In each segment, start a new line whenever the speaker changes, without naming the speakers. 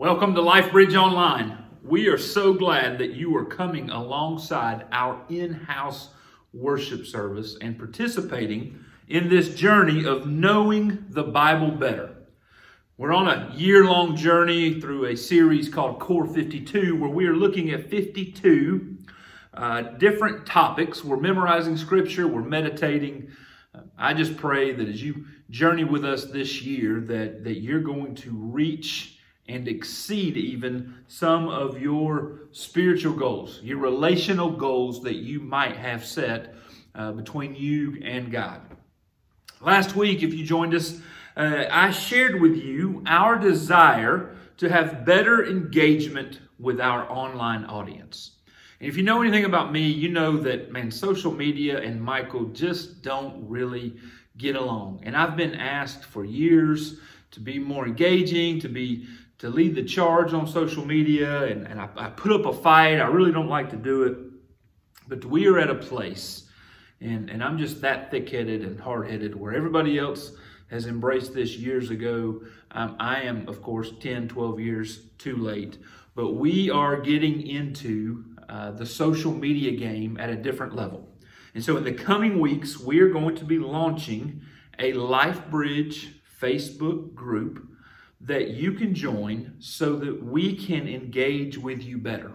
Welcome to LifeBridge Online. We are so glad that you are coming alongside our in house worship service and participating in this journey of knowing the Bible better. We're on a year long journey through a series called Core 52 where we are looking at 52 uh, different topics. We're memorizing scripture, we're meditating. Uh, I just pray that as you journey with us this year that, that you're going to reach and exceed even some of your spiritual goals, your relational goals that you might have set uh, between you and God. Last week, if you joined us, uh, I shared with you our desire to have better engagement with our online audience. And if you know anything about me, you know that, man, social media and Michael just don't really get along. And I've been asked for years to be more engaging, to be to lead the charge on social media, and, and I, I put up a fight. I really don't like to do it. But we are at a place, and, and I'm just that thick headed and hard headed, where everybody else has embraced this years ago. Um, I am, of course, 10, 12 years too late. But we are getting into uh, the social media game at a different level. And so in the coming weeks, we are going to be launching a LifeBridge Facebook group that you can join so that we can engage with you better.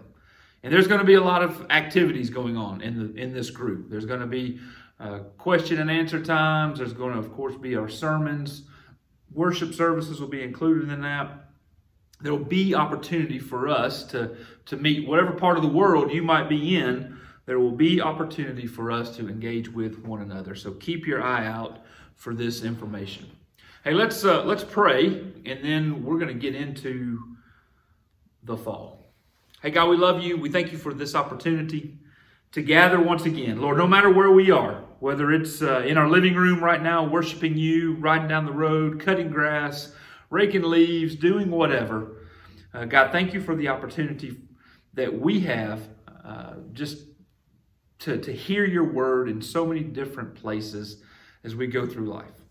And there's going to be a lot of activities going on in the in this group. There's going to be uh, question and answer times. There's going to, of course, be our sermons. Worship services will be included in that. There will be opportunity for us to to meet whatever part of the world you might be in. There will be opportunity for us to engage with one another. So keep your eye out for this information. Hey, let's uh, let's pray, and then we're going to get into the fall. Hey, God, we love you. We thank you for this opportunity to gather once again, Lord. No matter where we are, whether it's uh, in our living room right now, worshiping you, riding down the road, cutting grass, raking leaves, doing whatever. Uh, God, thank you for the opportunity that we have uh, just to, to hear your word in so many different places as we go through life.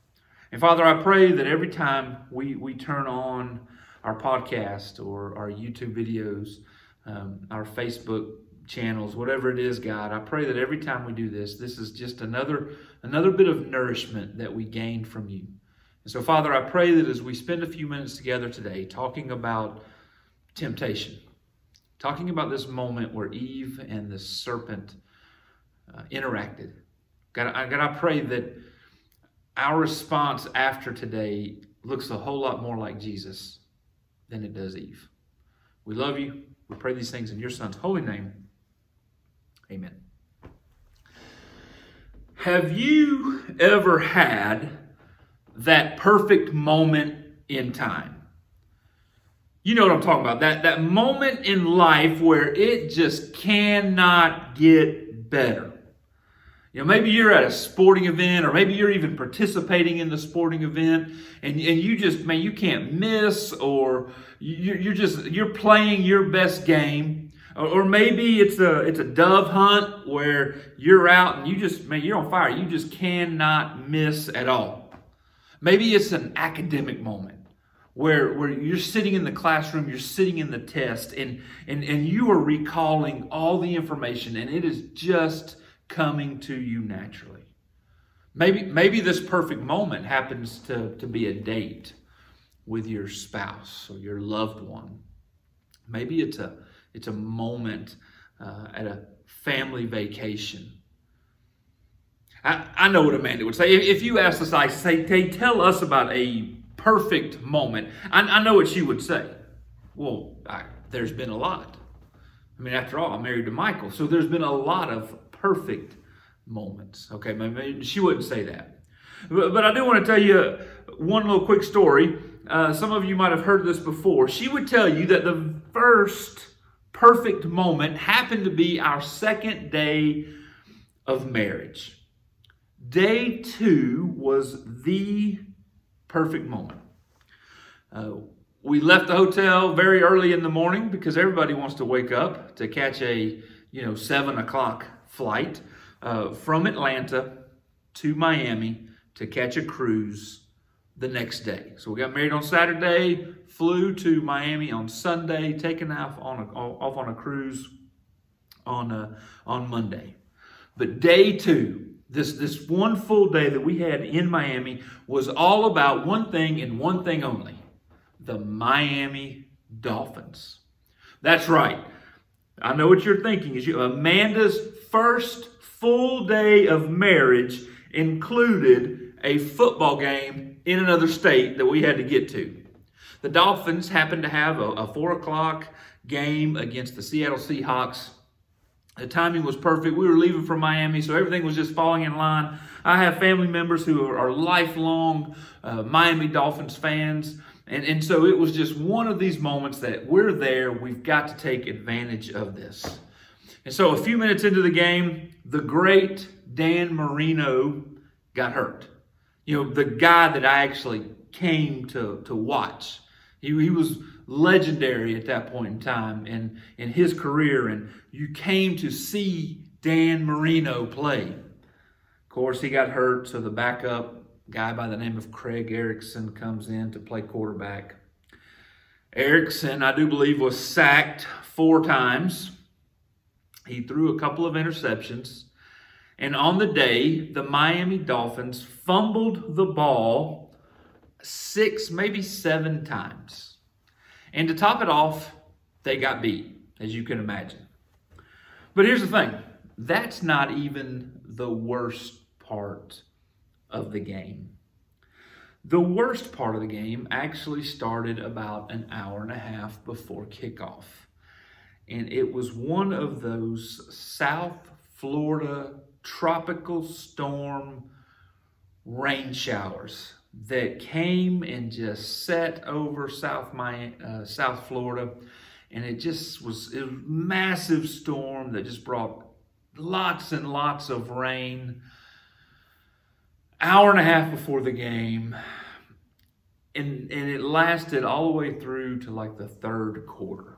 And Father, I pray that every time we, we turn on our podcast or our YouTube videos, um, our Facebook channels, whatever it is, God, I pray that every time we do this, this is just another another bit of nourishment that we gain from you. And so, Father, I pray that as we spend a few minutes together today talking about temptation, talking about this moment where Eve and the serpent uh, interacted, God, I, God, I pray that our response after today looks a whole lot more like Jesus than it does Eve. We love you. We pray these things in your Son's holy name. Amen. Have you ever had that perfect moment in time? You know what I'm talking about. That, that moment in life where it just cannot get better. You know, maybe you're at a sporting event, or maybe you're even participating in the sporting event, and, and you just, man, you can't miss, or you, you're just, you're playing your best game. Or, maybe it's a it's a dove hunt where you're out and you just man you're on fire. You just cannot miss at all. Maybe it's an academic moment where, where you're sitting in the classroom, you're sitting in the test, and, and, and you are recalling all the information, and it is just coming to you naturally. Maybe, maybe this perfect moment happens to, to be a date with your spouse or your loved one. Maybe it's a, it's a moment uh, at a family vacation. I, I know what Amanda would say. If, if you asked us, I say, tell us about a perfect moment. I, I know what she would say. Well, I, there's been a lot. I mean, after all, I'm married to Michael, so there's been a lot of perfect moments. Okay, she wouldn't say that. But, but I do want to tell you one little quick story. Uh, some of you might have heard this before. She would tell you that the first perfect moment happened to be our second day of marriage. Day two was the perfect moment. Uh, we left the hotel very early in the morning because everybody wants to wake up to catch a you know seven o'clock flight uh, from Atlanta to Miami to catch a cruise the next day. So we got married on Saturday, flew to Miami on Sunday, taken off on a, off on a cruise on a, uh, on Monday. But day two, this, this one full day that we had in Miami was all about one thing and one thing only the Miami Dolphins. That's right. I know what you're thinking. Is you Amanda's first full day of marriage included a football game in another state that we had to get to. The Dolphins happened to have a, a four o'clock game against the Seattle Seahawks the timing was perfect. We were leaving from Miami, so everything was just falling in line. I have family members who are, lifelong uh, Miami Dolphins fans. And, and so it was just one of these moments that we're there. We've got to take advantage of this. And so a few minutes into the game, the great Dan Marino got hurt. You know, the guy that I actually came to, to watch. He, he was legendary at that point in time in, in his career, and you came to see Dan Marino play. Of course, he got hurt, so the backup guy by the name of Craig Erickson comes in to play quarterback. Erickson, I do believe, was sacked four times. He threw a couple of interceptions. And on the day, the Miami Dolphins fumbled the ball six, maybe seven times. And to top it off, they got beat, as you can imagine. But here's the thing that's not even the worst part of the game. The worst part of the game actually started about an hour and a half before kickoff. And it was one of those South Florida tropical storm rain showers that came and just set over South Miami, uh, South Florida, and it just was, a massive storm that just brought lots and lots of rain. Hour and a half before the game, and and it lasted all the way through to like the third quarter.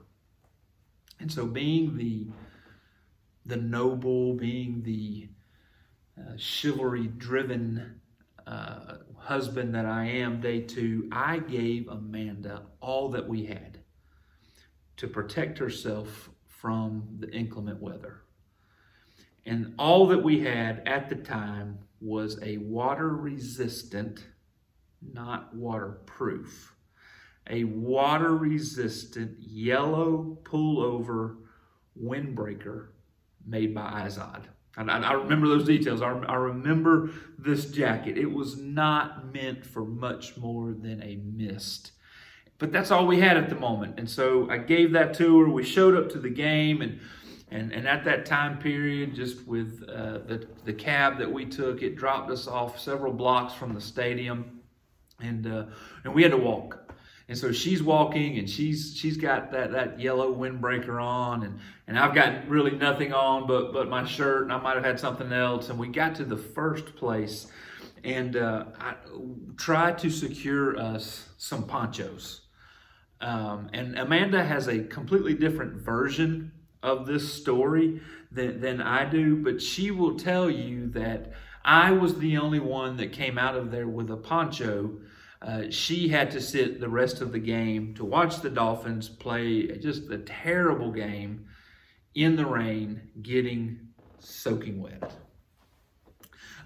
And so, being the the noble, being the uh, chivalry driven uh, husband that I am, day two, I gave Amanda all that we had to protect herself from the inclement weather. And all that we had at the time was a water resistant, not waterproof, a water resistant yellow pullover windbreaker made by Izod. And I, I remember those details. I, I remember this jacket. It was not meant for much more than a mist. But that's all we had at the moment. And so I gave that to her. We showed up to the game and and, and at that time period, just with uh, the, the cab that we took, it dropped us off several blocks from the stadium. And, uh, and we had to walk. And so she's walking and she's she's got that that yellow windbreaker on and and I've got really nothing on but but my shirt and I might have had something else and we got to the first place and uh, I tried to secure us some ponchos. Um, and Amanda has a completely different version of this story than, than I do, but she will tell you that I was the only one that came out of there with a poncho uh, she had to sit the rest of the game to watch the Dolphins play just a terrible game in the rain, getting soaking wet.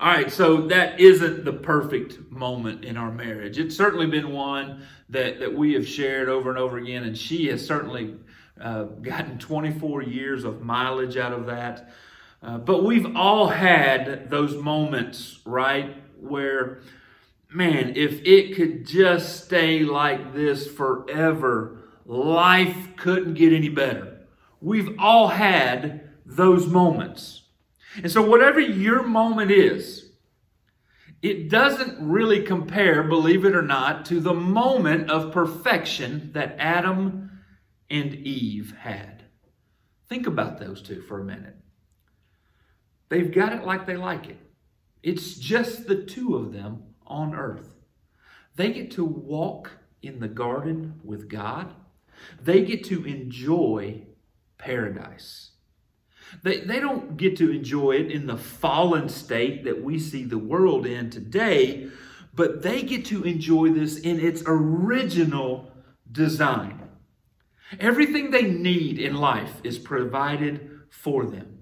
All right, so that isn't the perfect moment in our marriage. It's certainly been one that, that we have shared over and over again, and she has certainly uh, gotten 24 years of mileage out of that. Uh, but we've all had those moments, right, where man, if it could just stay like this forever, life couldn't get any better. We've all had those moments. And so, whatever your moment is, it doesn't really compare, believe it or not, to the moment of perfection that Adam and Eve had. Think about those two for a minute. They've got it like they like it. It's just the two of them on earth. They get to walk in the garden with God. They get to enjoy paradise. They, they don't get to enjoy it in the fallen state that we see the world in today, but they get to enjoy this in its original design. Everything they need in life is provided for them.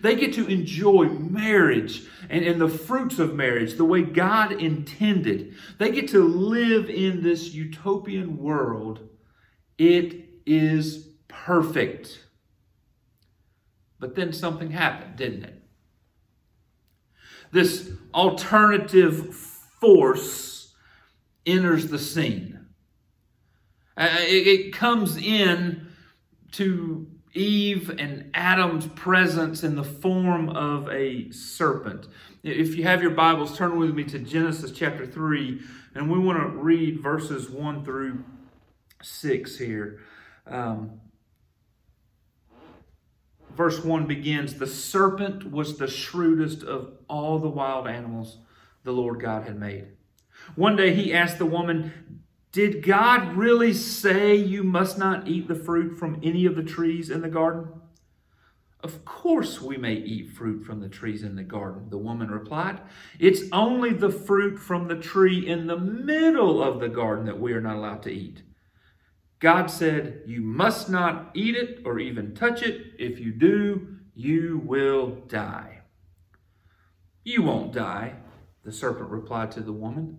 They get to enjoy marriage and, and the fruits of marriage the way God intended. They get to live in this utopian world. It is perfect. But then something happened, didn't it? This alternative force enters the scene. Uh, it, it comes in to Eve and Adam's presence in the form of a serpent. If you have your Bibles, turn with me to Genesis chapter 3, and we want to read verses 1 through 6 here. Um, verse 1 begins The serpent was the shrewdest of all the wild animals the Lord God had made. One day he asked the woman, Did God really say you must not eat the fruit from any of the trees in the garden? Of course we may eat fruit from the trees in the garden, the woman replied. It's only the fruit from the tree in the middle of the garden that we are not allowed to eat. God said, You must not eat it or even touch it. If you do, you will die. You won't die, the serpent replied to the woman.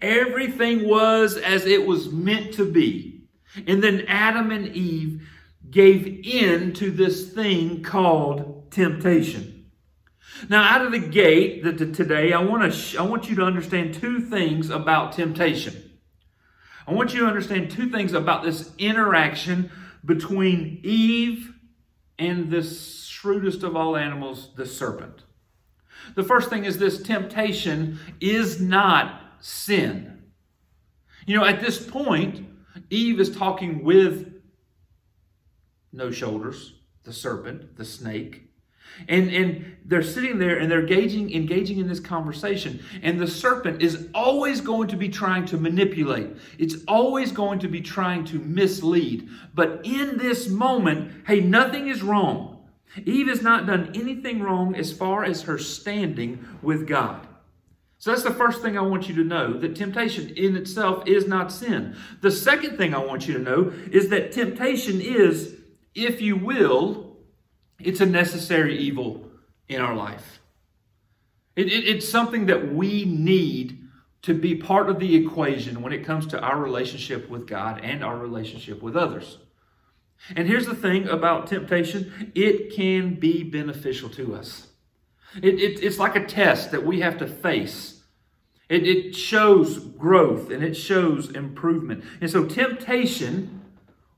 Everything was as it was meant to be. And then Adam and Eve gave in to this thing called temptation. Now, out of the gate today, I want, to, I want you to understand two things about temptation. I want you to understand two things about this interaction between Eve and this shrewdest of all animals, the serpent. The first thing is this temptation is not sin. You know, at this point, Eve is talking with no shoulders, the serpent, the snake. And, and they're sitting there and they're engaging, engaging in this conversation. And the serpent is always going to be trying to manipulate. It's always going to be trying to mislead. But in this moment, hey, nothing is wrong. Eve has not done anything wrong as far as her standing with God. So that's the first thing I want you to know that temptation in itself is not sin. The second thing I want you to know is that temptation is, if you will, it's a necessary evil in our life. It, it, it's something that we need to be part of the equation when it comes to our relationship with God and our relationship with others. And here's the thing about temptation it can be beneficial to us. It, it, it's like a test that we have to face. It, it shows growth and it shows improvement. And so, temptation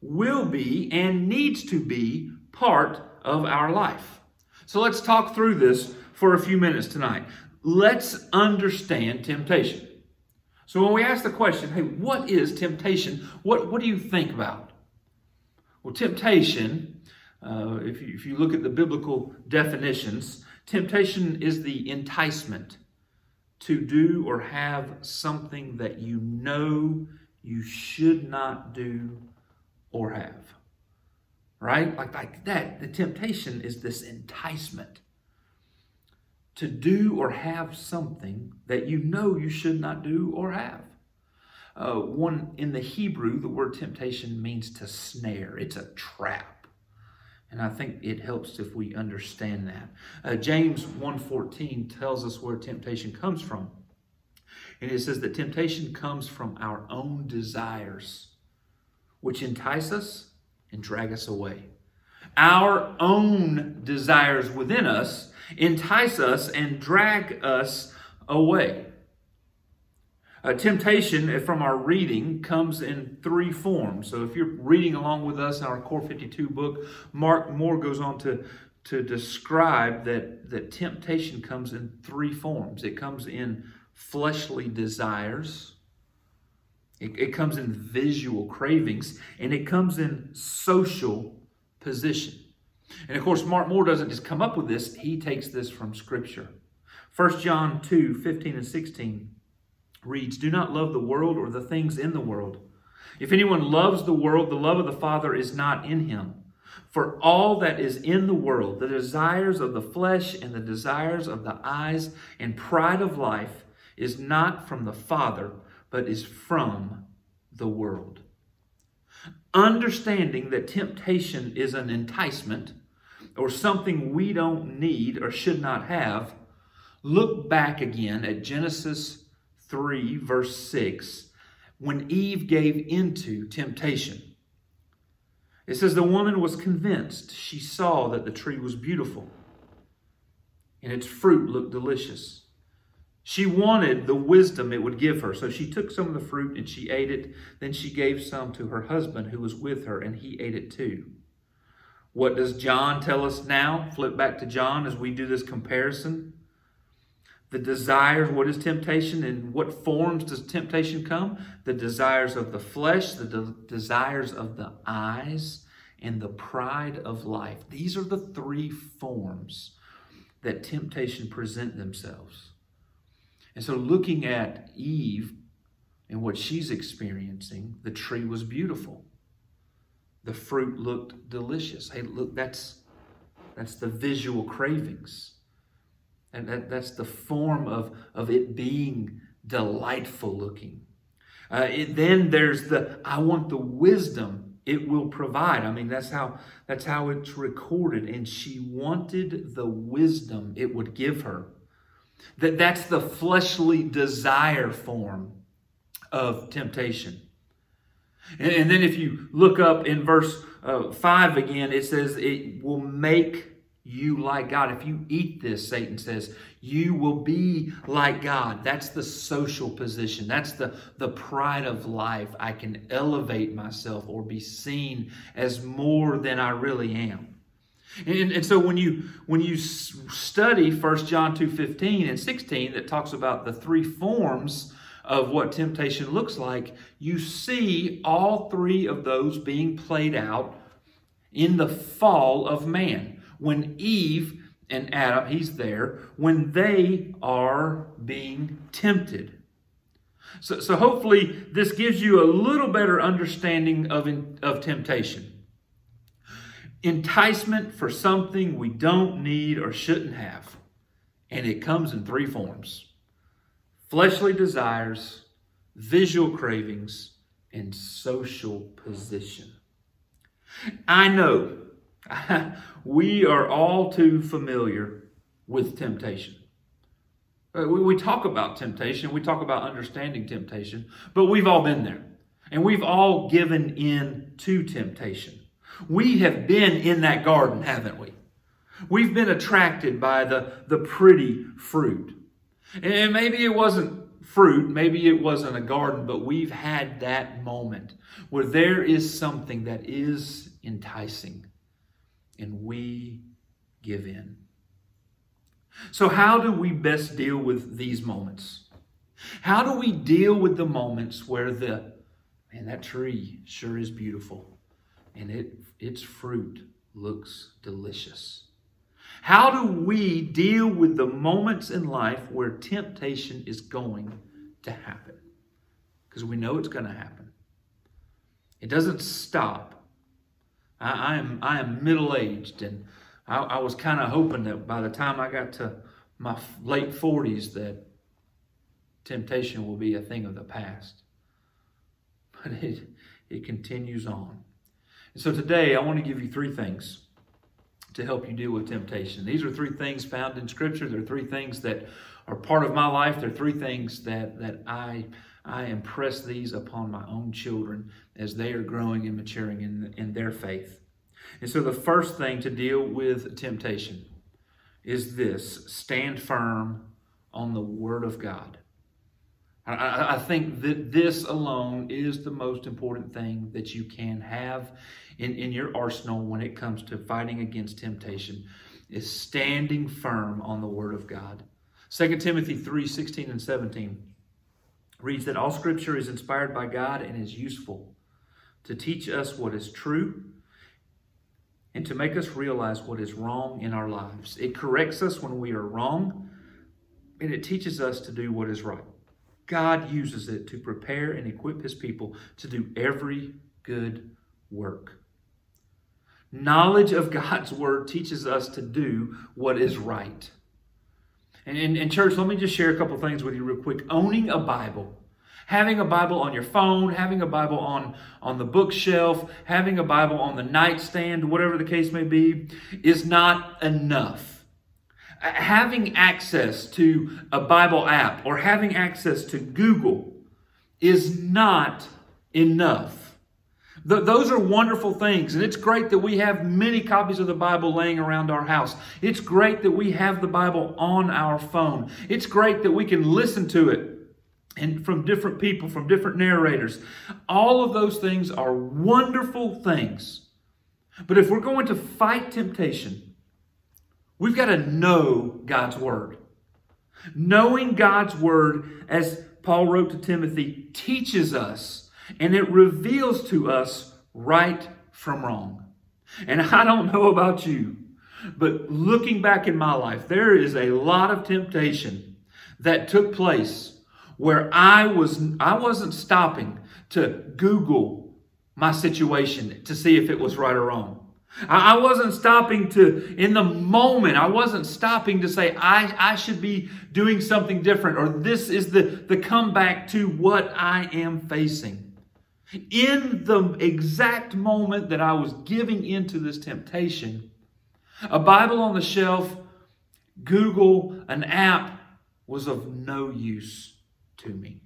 will be and needs to be part of our life. So, let's talk through this for a few minutes tonight. Let's understand temptation. So, when we ask the question, hey, what is temptation? What, what do you think about? Well, temptation, uh, if, you, if you look at the biblical definitions, temptation is the enticement to do or have something that you know you should not do or have. Right? Like, like that. The temptation is this enticement to do or have something that you know you should not do or have. Uh, one in the Hebrew, the word temptation means to snare. It's a trap. And I think it helps if we understand that. Uh, James 1.14 tells us where temptation comes from. And it says that temptation comes from our own desires, which entice us and drag us away. Our own desires within us entice us and drag us away. Uh, temptation from our reading comes in three forms. So if you're reading along with us in our Core 52 book, Mark Moore goes on to, to describe that, that temptation comes in three forms. It comes in fleshly desires, it, it comes in visual cravings, and it comes in social position. And of course, Mark Moore doesn't just come up with this, he takes this from Scripture. 1 John 2 15 and 16 reads, Do not love the world or the things in the world. If anyone loves the world, the love of the Father is not in him. For all that is in the world, the desires of the flesh and the desires of the eyes and pride of life, is not from the Father, but is from the world. Understanding that temptation is an enticement or something we don't need or should not have, look back again at Genesis 3, verse 6, when Eve gave into temptation. It says, The woman was convinced. She saw that the tree was beautiful and its fruit looked delicious. She wanted the wisdom it would give her. So she took some of the fruit and she ate it. Then she gave some to her husband who was with her, and he ate it too. What does John tell us now? Flip back to John as we do this comparison. The desires, what is temptation and what forms does temptation come? The desires of the flesh, the de- desires of the eyes, and the pride of life. These are the three forms that temptation present themselves. And so, looking at Eve and what she's experiencing, the tree was beautiful. The fruit looked delicious. Hey, look, that's that's the visual cravings. And that, that's the form of, of it being delightful looking. Uh, it, then there's the I want the wisdom it will provide. I mean, that's how that's how it's recorded. And she wanted the wisdom it would give her. That that's the fleshly desire form of temptation. And, and then if you look up in verse uh, 5 again, it says it will make you like God. If you eat this, Satan says, you will be like God. That's the social position. That's the, the pride of life. I can elevate myself or be seen as more than I really am. And, and so when you when you study 1 John 2 15 and 16 that talks about the three forms of what temptation looks like, you see all three of those being played out in the fall of man. When Eve and Adam, he's there, when they are being tempted. So, so hopefully, this gives you a little better understanding of, of temptation enticement for something we don't need or shouldn't have. And it comes in three forms fleshly desires, visual cravings, and social position. I know we are all too familiar with temptation. Uh, we talk about temptation, we talk about understanding temptation, but we've all been there. And we've all given in to temptation. We have been in that garden, haven't we? We've been attracted by the, the pretty fruit. And maybe it wasn't fruit, maybe it wasn't a garden, but we've had that moment where there is something that is enticing and we give in. So, how do we best deal with these moments? How do we deal with the moments where the, man, that tree sure is beautiful? and it, its fruit looks delicious. How do we deal with the moments in life where temptation is going to happen? Because we know it's going to happen. It doesn't stop. I, I am, I am middle aged, and I, I was kind of hoping that by the time I got to my late 40s, that temptation will be a thing of the past. But it, it continues on. And so today I want to give you three things to help you deal with temptation. These are three things found in Scripture. They're three things that are part of my life. They're three things that, that I, I impress these upon my own children as they are growing and maturing in, in their faith. And so the first thing to deal with temptation is this stand firm on the Word of God. I, I think that this alone is the most important thing that you can have in, in your arsenal when it comes to fighting against temptation is standing firm on the Word of God. 2 Timothy 3 16 and 17 reads that all scripture is inspired by God and is useful to teach us what is true and to make us realize what is wrong in our lives. It corrects us when we are wrong and it teaches us to do what is right. God uses it to prepare and equip his people to do every good work. Knowledge of God's word teaches us to do what is right. And in, church, let me just share a couple things with you real quick. Owning a Bible, having a Bible on your phone, having a Bible on, on the bookshelf, having a Bible on the nightstand, whatever the case may be, is not enough. Uh, having access to a Bible app or having access to Google is not enough. Th- those are wonderful things. And it's great that we have many copies of the Bible laying around our house. It's great that we have the Bible on our phone. It's great that we can listen to it and from different people, from different narrators. All of those things are wonderful things. But if we're going to fight temptation, we've got to know God's Word. Knowing God's Word, as Paul wrote to Timothy, teaches us and it reveals to us right from wrong. And I don't know about you, but looking back in my life, there is a lot of temptation that took place where I was I wasn't stopping to Google my situation to see if it was right or wrong. I wasn't stopping to, in the moment, I wasn't stopping to say, I, I should be doing something different, or this is the, the comeback to what I am facing. In the exact moment that I was giving into this temptation, a Bible on the shelf, Google, an app was of no use to me.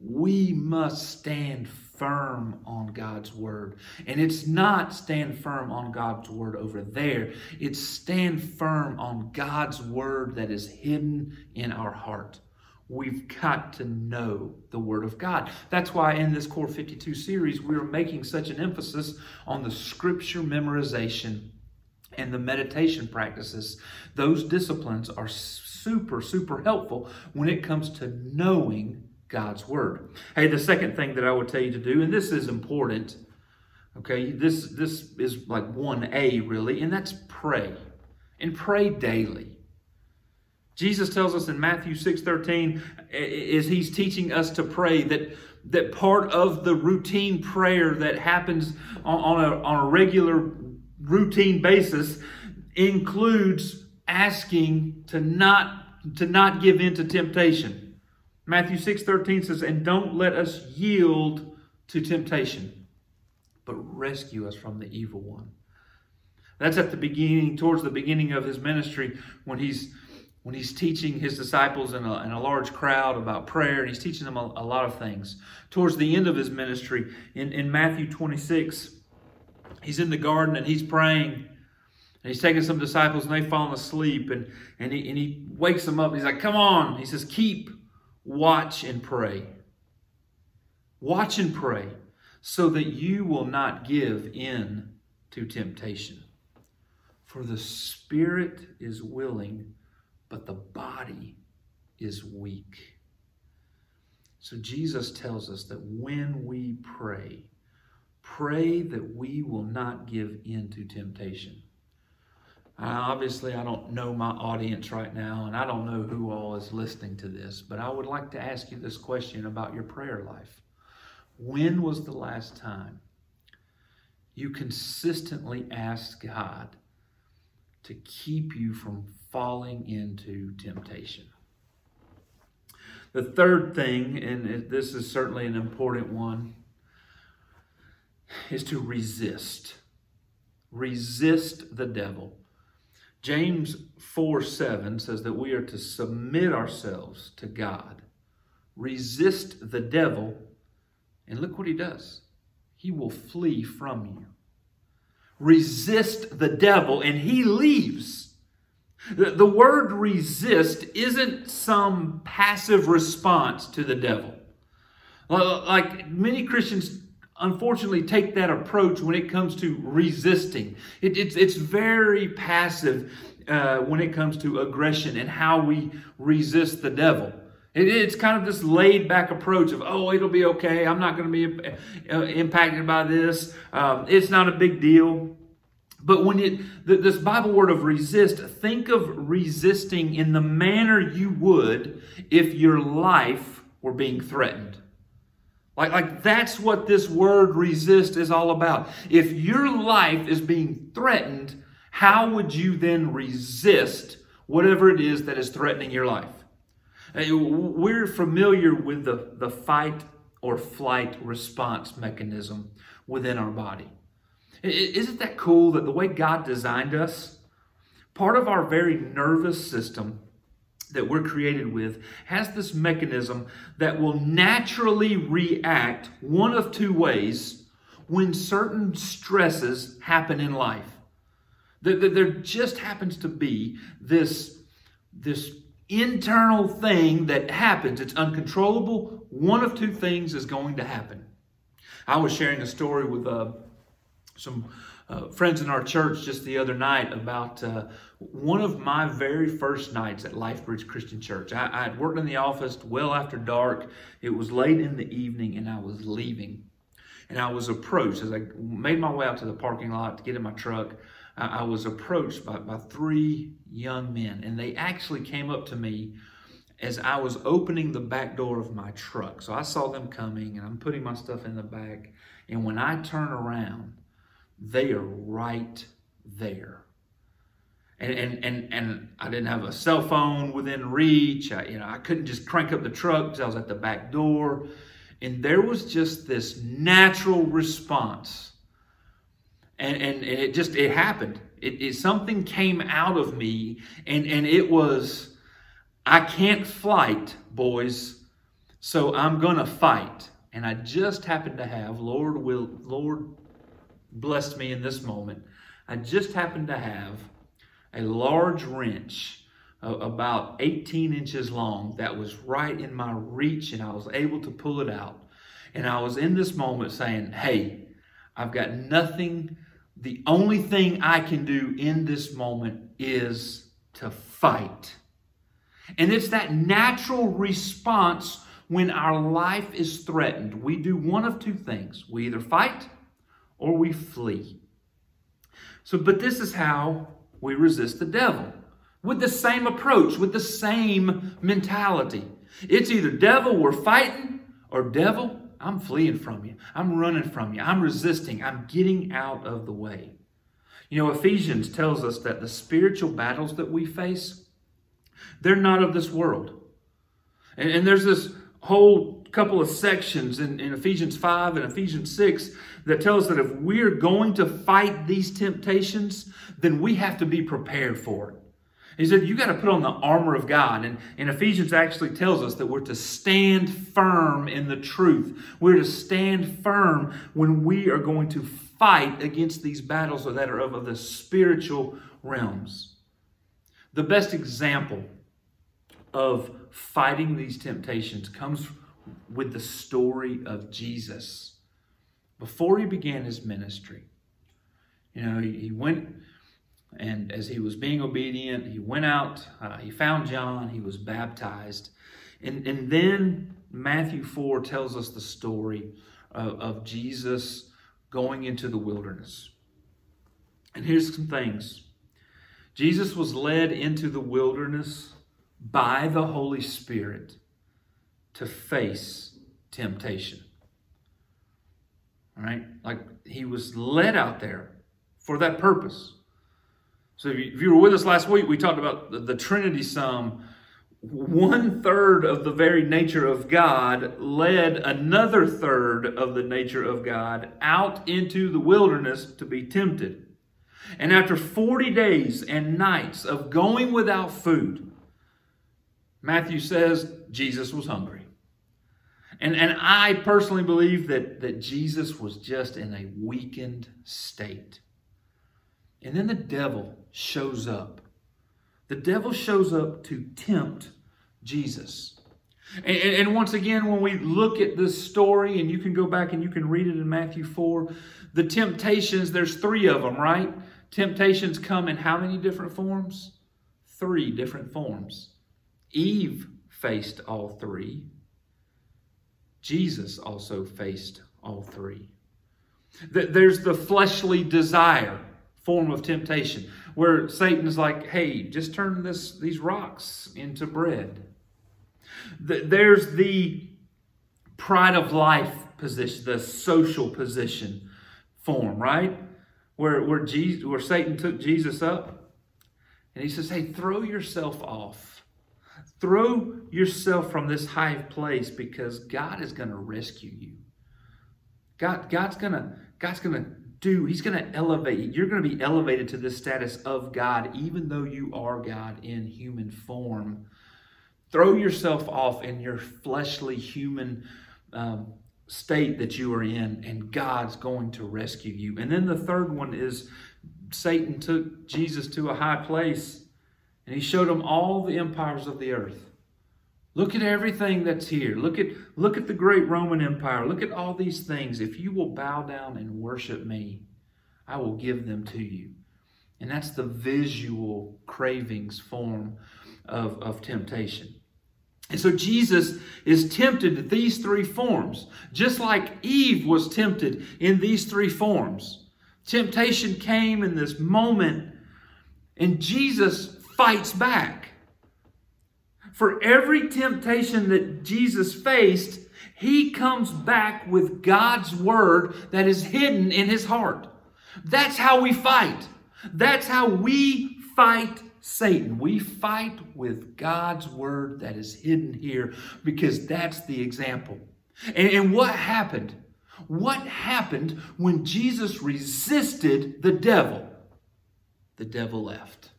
We must stand firm on God's word. And it's not stand firm on God's word over there, it's stand firm on God's word that is hidden in our heart. We've got to know the Word of God. That's why in this Core 52 series, we're making such an emphasis on the scripture memorization and the meditation practices. Those disciplines are super, super helpful when it comes to knowing God's Word. Hey, the second thing that I would tell you to do, and this is important, okay, this, this is like 1A really, and that's pray. And pray daily. Jesus tells us in Matthew 6:13 is he's teaching us to pray that that part of the routine prayer that happens on, on, a, on a regular routine basis includes asking to not to not give in to temptation. Matthew 6:13 says, "And don't let us yield to temptation, but rescue us from the evil one." That's at the beginning, towards the beginning of his ministry, when he's when he's teaching his disciples in a, in a large crowd about prayer, and he's teaching them a, a, lot of things. Towards the end of his ministry, in, in Matthew 26, he's in the garden and he's praying. And he's taking some disciples and they've fallen asleep. And, and, he, and he wakes them up. and he's like, Come on. He says, Keep, watch, and pray. Watch and pray so that you will not give in to temptation. For the spirit is willing but the body is weak. So Jesus tells us that when we pray, pray that we will not give in to temptation. Uh, obviously, I don't know my audience right now, and I don't know who all is listening to this, but I would like to ask you this question about your prayer life. When was the last time you consistently asked God to keep you from falling into temptation. The third thing, and this is certainly an important one, is to resist. Resist the devil. James 4 7 says that we are to submit ourselves to God. Resist the devil, and look what he does. He will flee from you. Resist the devil, and he leaves. The word resist isn't some passive response to the devil. Like many Christians unfortunately take that approach when it comes to resisting. It, it's, it's very passive. Uh, when it comes to aggression and how we resist the devil. It, it's kind of this laid back approach of, oh, it'll be okay. I'm not going to be uh, impacted by this. Um, it's not a big deal. But when it, this Bible word of resist, think of resisting in the manner you would if your life were being threatened. Like, like that's what this word resist is all about. If your life is being threatened, how would you then resist whatever it is that is threatening your life? We're familiar with the, the fight or flight response mechanism within our body. Isn't that cool that the way God designed us, part of our very nervous system that we're created with has this mechanism that will naturally react one of two ways when certain stresses happen in life. There just happens to be this, this internal thing that happens. It's uncontrollable. One of two things is going to happen. I was sharing a story with uh, some uh, friends in our church just the other night about uh, one of my very first nights at LifeBridge Christian Church. I, I had worked in the office well after dark. It was late in the evening, and I was leaving. And I was approached as I made my way out to the parking lot to get in my truck. I, was approached by, by three young men, and they actually came up to me as I was opening the back door of my truck. So I saw them coming, and I'm putting my stuff in the back. And when I turn around, they are right there. And, and, and, and I didn't have a cell phone within reach. I, you know, I couldn't just crank up the truck because I was at the back door. And there was just this natural response. And, and, and it just, it happened. It, it, something came out of me and, and it was, I can't fight, boys, so I'm to fight. And I just happened to have, Lord will, Lord blessed me in this moment. I just happened to have a large wrench about 18 inches long that was right in my reach, and I was able to pull it out. And I was in this moment saying, Hey, I've got nothing. The only thing I can do in this moment is to fight. And it's that natural response when our life is threatened. We do one of two things we either fight or we flee. So, but this is how we resist the devil with the same approach, with the same mentality. It's either devil, we're fighting, or devil, I'm fleeing from you. I'm running from you. I'm resisting. I'm getting out of the way. You know, Ephesians tells us that the spiritual battles that we face, they're not of this world. And, and there's this whole couple of sections in, in Ephesians 5 and Ephesians 6 that tells us that if we're going to fight these temptations, then we have to be prepared for it. He said, You got to put on the armor of God. And, and Ephesians actually tells us that we're to stand firm in the truth. We're to stand firm when we are going to fight against these battles that are of, of the spiritual realms. The best example of fighting these temptations comes with the story of Jesus before he began his ministry. You know, he, he went and as he was being obedient, he went out, uh, he found John, he was baptized. And, and then Matthew 4 tells us the story of, of Jesus going into the wilderness. And here's some things Jesus was led into the wilderness by the Holy Spirit to face temptation. All right? Like he was led out there for that purpose. So if you, if you were with us last week, we talked about the, the Trinity sum. One third of the very nature of God led another third of the nature of God out into the wilderness to be tempted. And after 40 days and nights of going without food, Matthew says Jesus was hungry. And, and I personally believe that, that Jesus was just in a weakened state. And then the devil shows up. The devil shows up to tempt Jesus. And, and, once again, when we look at this story, and you can go back and you can read it in Matthew 4, the temptations, there's three of them, right? Temptations come in how many different forms? three different forms. Eve faced all three. Jesus also faced all three. There's the fleshly desire form of temptation where Satan is like, hey, just turn this, these rocks into bread. There's the pride of life position, the social position form, right? Where, where, Jesus, where Satan took Jesus up and he says, hey, throw yourself off. Throw yourself from this high place because God is going to rescue you. God, God's gonna, God's gonna do, He's gonna elevate you. You're gonna be elevated to this status of God, even though you are God in human form. Throw yourself off in your fleshly human um, state that you are in, and God's going to rescue you. And then the third one is Satan took Jesus to a high place and he showed him all the empires of the earth. Look at everything that's here. Look at, look at the great Roman Empire. Look at all these things. If you will bow down and worship me, I will give them to you. And that's the visual cravings form of, of temptation. And so Jesus is tempted in these three forms, just like Eve was tempted in these three forms. Temptation came in this moment, and Jesus fights back. For every temptation that Jesus faced, he comes back with God's word that is hidden in his heart. That's how we fight. That's how we fight Satan. We fight with God's word that is hidden here because that's the example. And, and, what happened? What happened when Jesus resisted the devil? The devil left.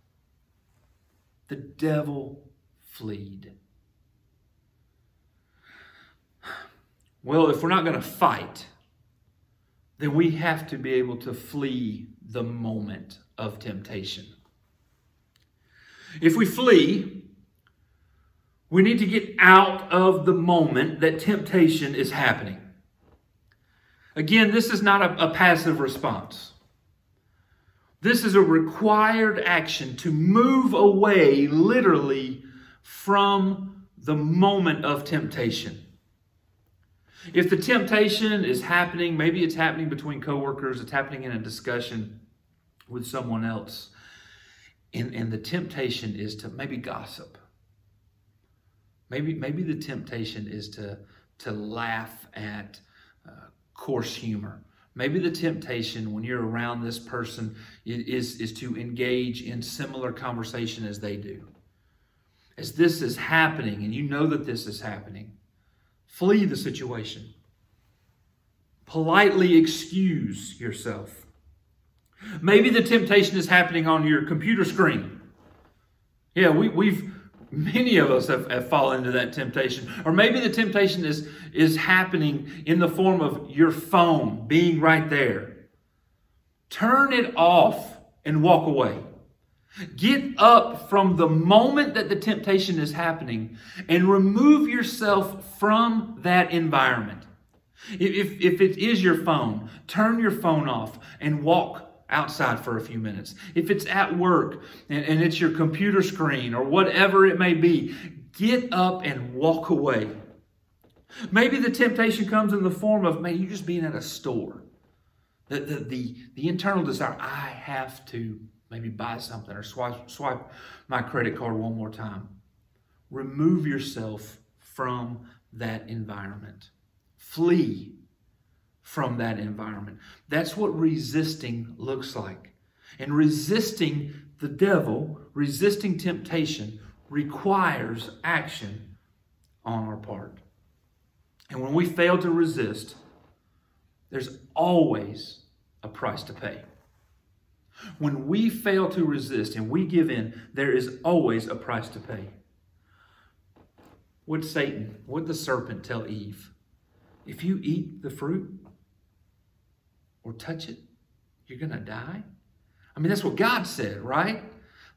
The devil fleed. Well, if we're not going to fight, then we have to be able to flee the moment of temptation. If we flee, we need to get out of the moment that temptation is happening. Again, this is not a, a passive response. This is a required action to move away, literally, from the moment of temptation. If the temptation is happening, maybe it's happening between coworkers, it's happening in a discussion with someone else, and, and the temptation is to maybe gossip. Maybe, maybe the temptation is to, to laugh at uh, coarse humor. Maybe the temptation when you're around this person is, is to engage in similar conversation as they do as this is happening and you know that this is happening, flee the situation. Politely excuse yourself. Maybe the temptation is happening on your computer screen. Yeah, we, we've many of us have, have fallen into that temptation. Or maybe the temptation is, is happening in the form of your phone being right there. Turn it off and walk away. Get up from the moment that the temptation is happening and remove yourself from that environment. If, if it is your phone, turn your phone off and walk outside for a few minutes. If it's at work and, and it's your computer screen or whatever it may be, get up and walk away. Maybe the temptation comes in the form of, man, you just being at a store. The, the, the, the internal desire, I have to maybe buy something or swipe, swipe my credit card one more time. Remove yourself from that environment. Flee from that environment. That's what resisting looks like. And resisting the devil, resisting temptation, requires action on our part. And when we fail to resist, there's always a price to pay. When we fail to resist and we give in, there is always a price to pay. Would Satan, would the serpent tell Eve, if you eat the fruit or touch it, you're going to die? I mean, that's what God said, right?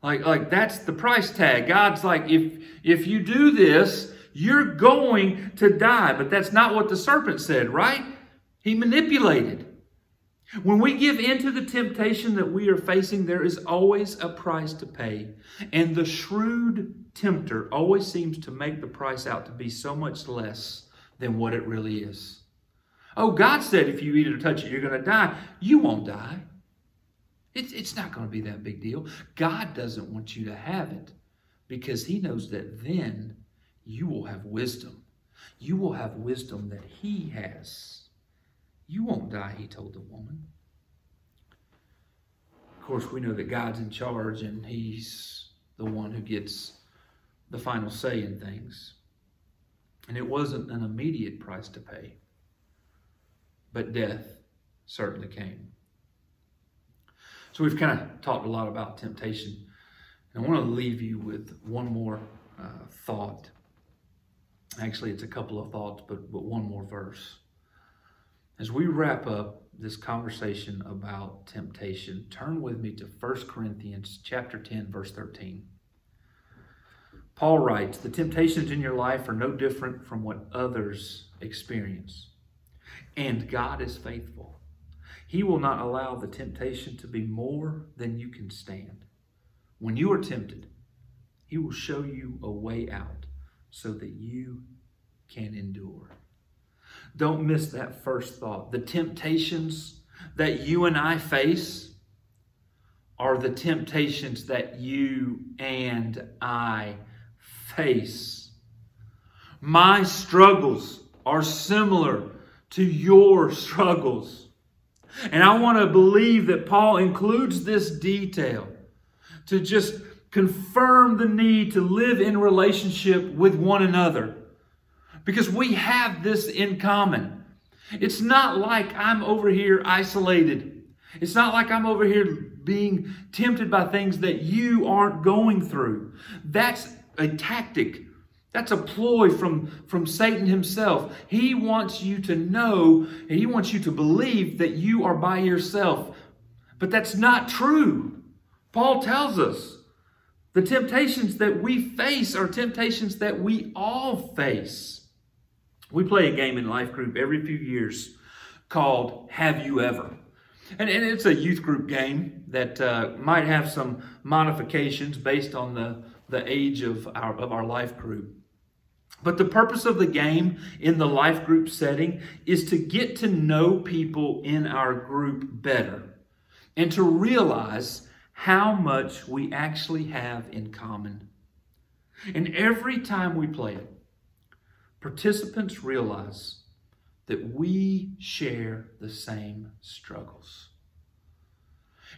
Like, like that's the price tag. God's like, if if you do this, you're going to die. But that's not what the serpent said, right? He manipulated. When we give in to the temptation that we are facing, there is always a price to pay. And the shrewd tempter always seems to make the price out to be so much less than what it really is. Oh, God said if you eat it or touch it, you're going to die. You won't die. It's, it's not going to be that big deal. God doesn't want you to have it because He knows that then you will have wisdom. You will have wisdom that He has. You won't die, He told the woman. Of course, we know that God's in charge and He's the one who gets the final say in things. And it wasn't an immediate price to pay, but death certainly came. So we've kind of talked a lot about temptation. And I want to leave you with one more uh, thought. Actually, it's a couple of thoughts, but, but one more verse. As we wrap up this conversation about temptation, turn with me to 1 Corinthians chapter 10, verse 13. Paul writes, The temptations in your life are no different from what others experience. And God is faithful. He will not allow the temptation to be more than you can stand. When you are tempted, He will show you a way out so that you can endure. Don't miss that first thought. The temptations that you and I face are the temptations that you and I face. My struggles are similar to your struggles. And I want to believe that Paul includes this detail to just confirm the need to live in relationship with one another. Because we have this in common. It's not like I'm over here isolated. It's not like I'm over here being tempted by things that you aren't going through. That's a tactic. That's a ploy from, from Satan himself. He wants you to know, he wants you to believe that you are by yourself. But that's not true. Paul tells us the temptations that we face are temptations that we all face. We play a game in Life Group every few years called Have You Ever? And, and it's a youth group game that uh, might have some modifications based on the the age of our, of our life group. But the purpose of the game in the life group setting is to get to know people in our group better and to realize how much we actually have in common. And every time we play it, participants realize that we share the same struggles.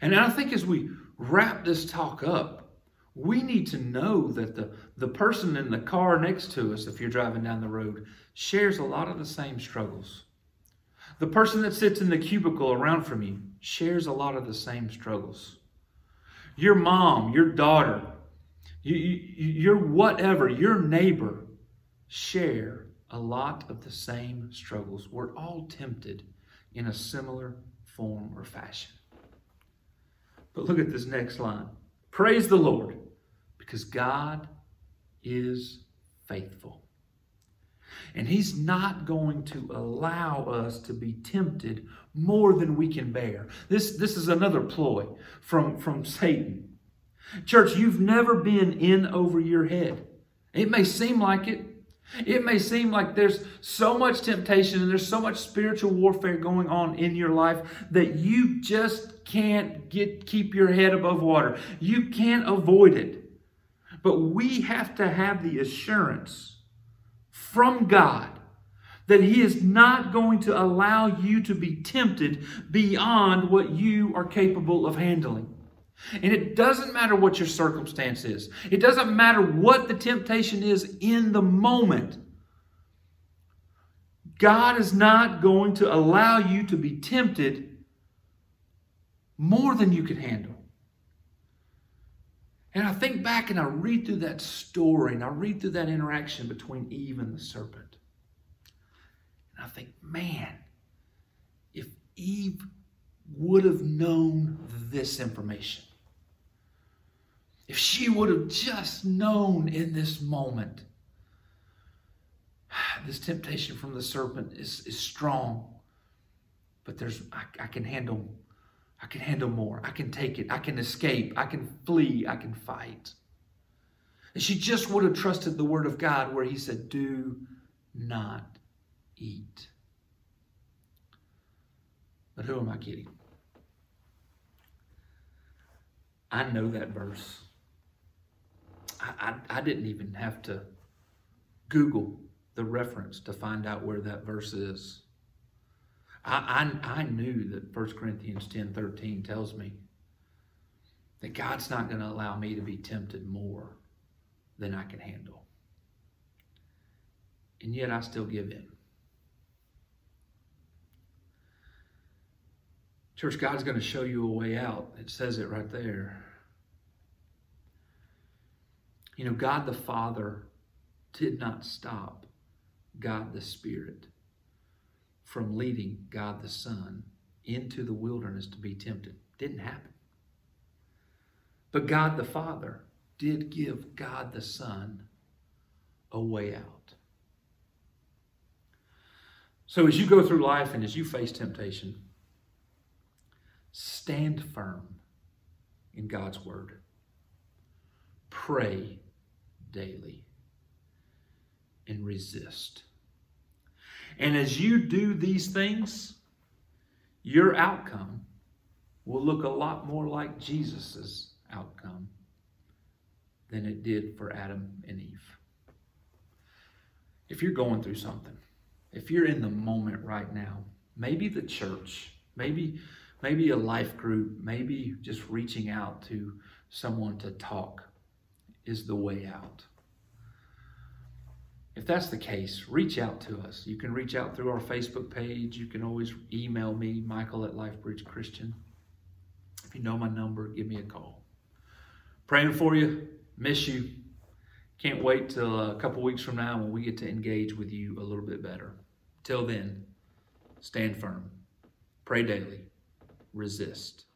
And I think as we wrap this talk up, we need to know that the, the person in the car next to us, if you're driving down the road, shares a lot of the same struggles. The person that sits in the cubicle around from you shares a lot of the same struggles. Your mom, your daughter, you, you, your whatever, your neighbor share a lot of the same struggles. We're all tempted in a similar form or fashion. But look at this next line. Praise the Lord because God is faithful. And He's not going to allow us to be tempted more than we can bear. This, this is another ploy from, from Satan. Church, you've never been in over your head. It may seem like it. It may seem like there's so much temptation and there's so much spiritual warfare going on in your life that you just can't get keep your head above water. You can't avoid it. But we have to have the assurance from God that He is not going to allow you to be tempted beyond what you are capable of handling. And it doesn't matter what your circumstance is, it doesn't matter what the temptation is in the moment. God is not going to allow you to be tempted more than you can handle. And I think back and I read through that story and I read through that interaction between Eve and the serpent. And I think, man, if Eve would have known this information, if she would have just known in this moment, this temptation from the serpent is, is strong. but there's I, I can handle I can handle more. I can take it. I can escape. I can flee. I can fight. And she just would have trusted the word of God where he said, Do not eat. But who am I kidding? I know that verse. I, I, I, didn't even have to Google the reference to find out where that verse is. I, I, I knew that 1 Corinthians 10 13 tells me that God's not going to allow me to be tempted more than I can handle. And yet I still give in. Church, God's going to show you a way out. It says it right there. You know, God the Father did not stop God the Spirit from leading God the Son into the wilderness to be tempted. Didn't happen. But God the Father did give God the Son a way out. So as you go through life and as you face temptation, stand firm in God's Word. Pray daily and resist. And as you do these things, your outcome will look a lot more like Jesus' outcome than it did for Adam and Eve. If you're going through something, if you're in the moment right now, maybe the church, maybe maybe a life group, maybe just reaching out to someone to talk is the way out. If that's the case, reach out to us. You can reach out through our Facebook page. You can always email me, Michael at LifeBridge Christian. If you know my number, give me a call. Praying for you. Miss you. Can't wait till uh, a couple weeks from now when we get to engage with you a little bit better. Till then, stand firm. Pray daily. Resist.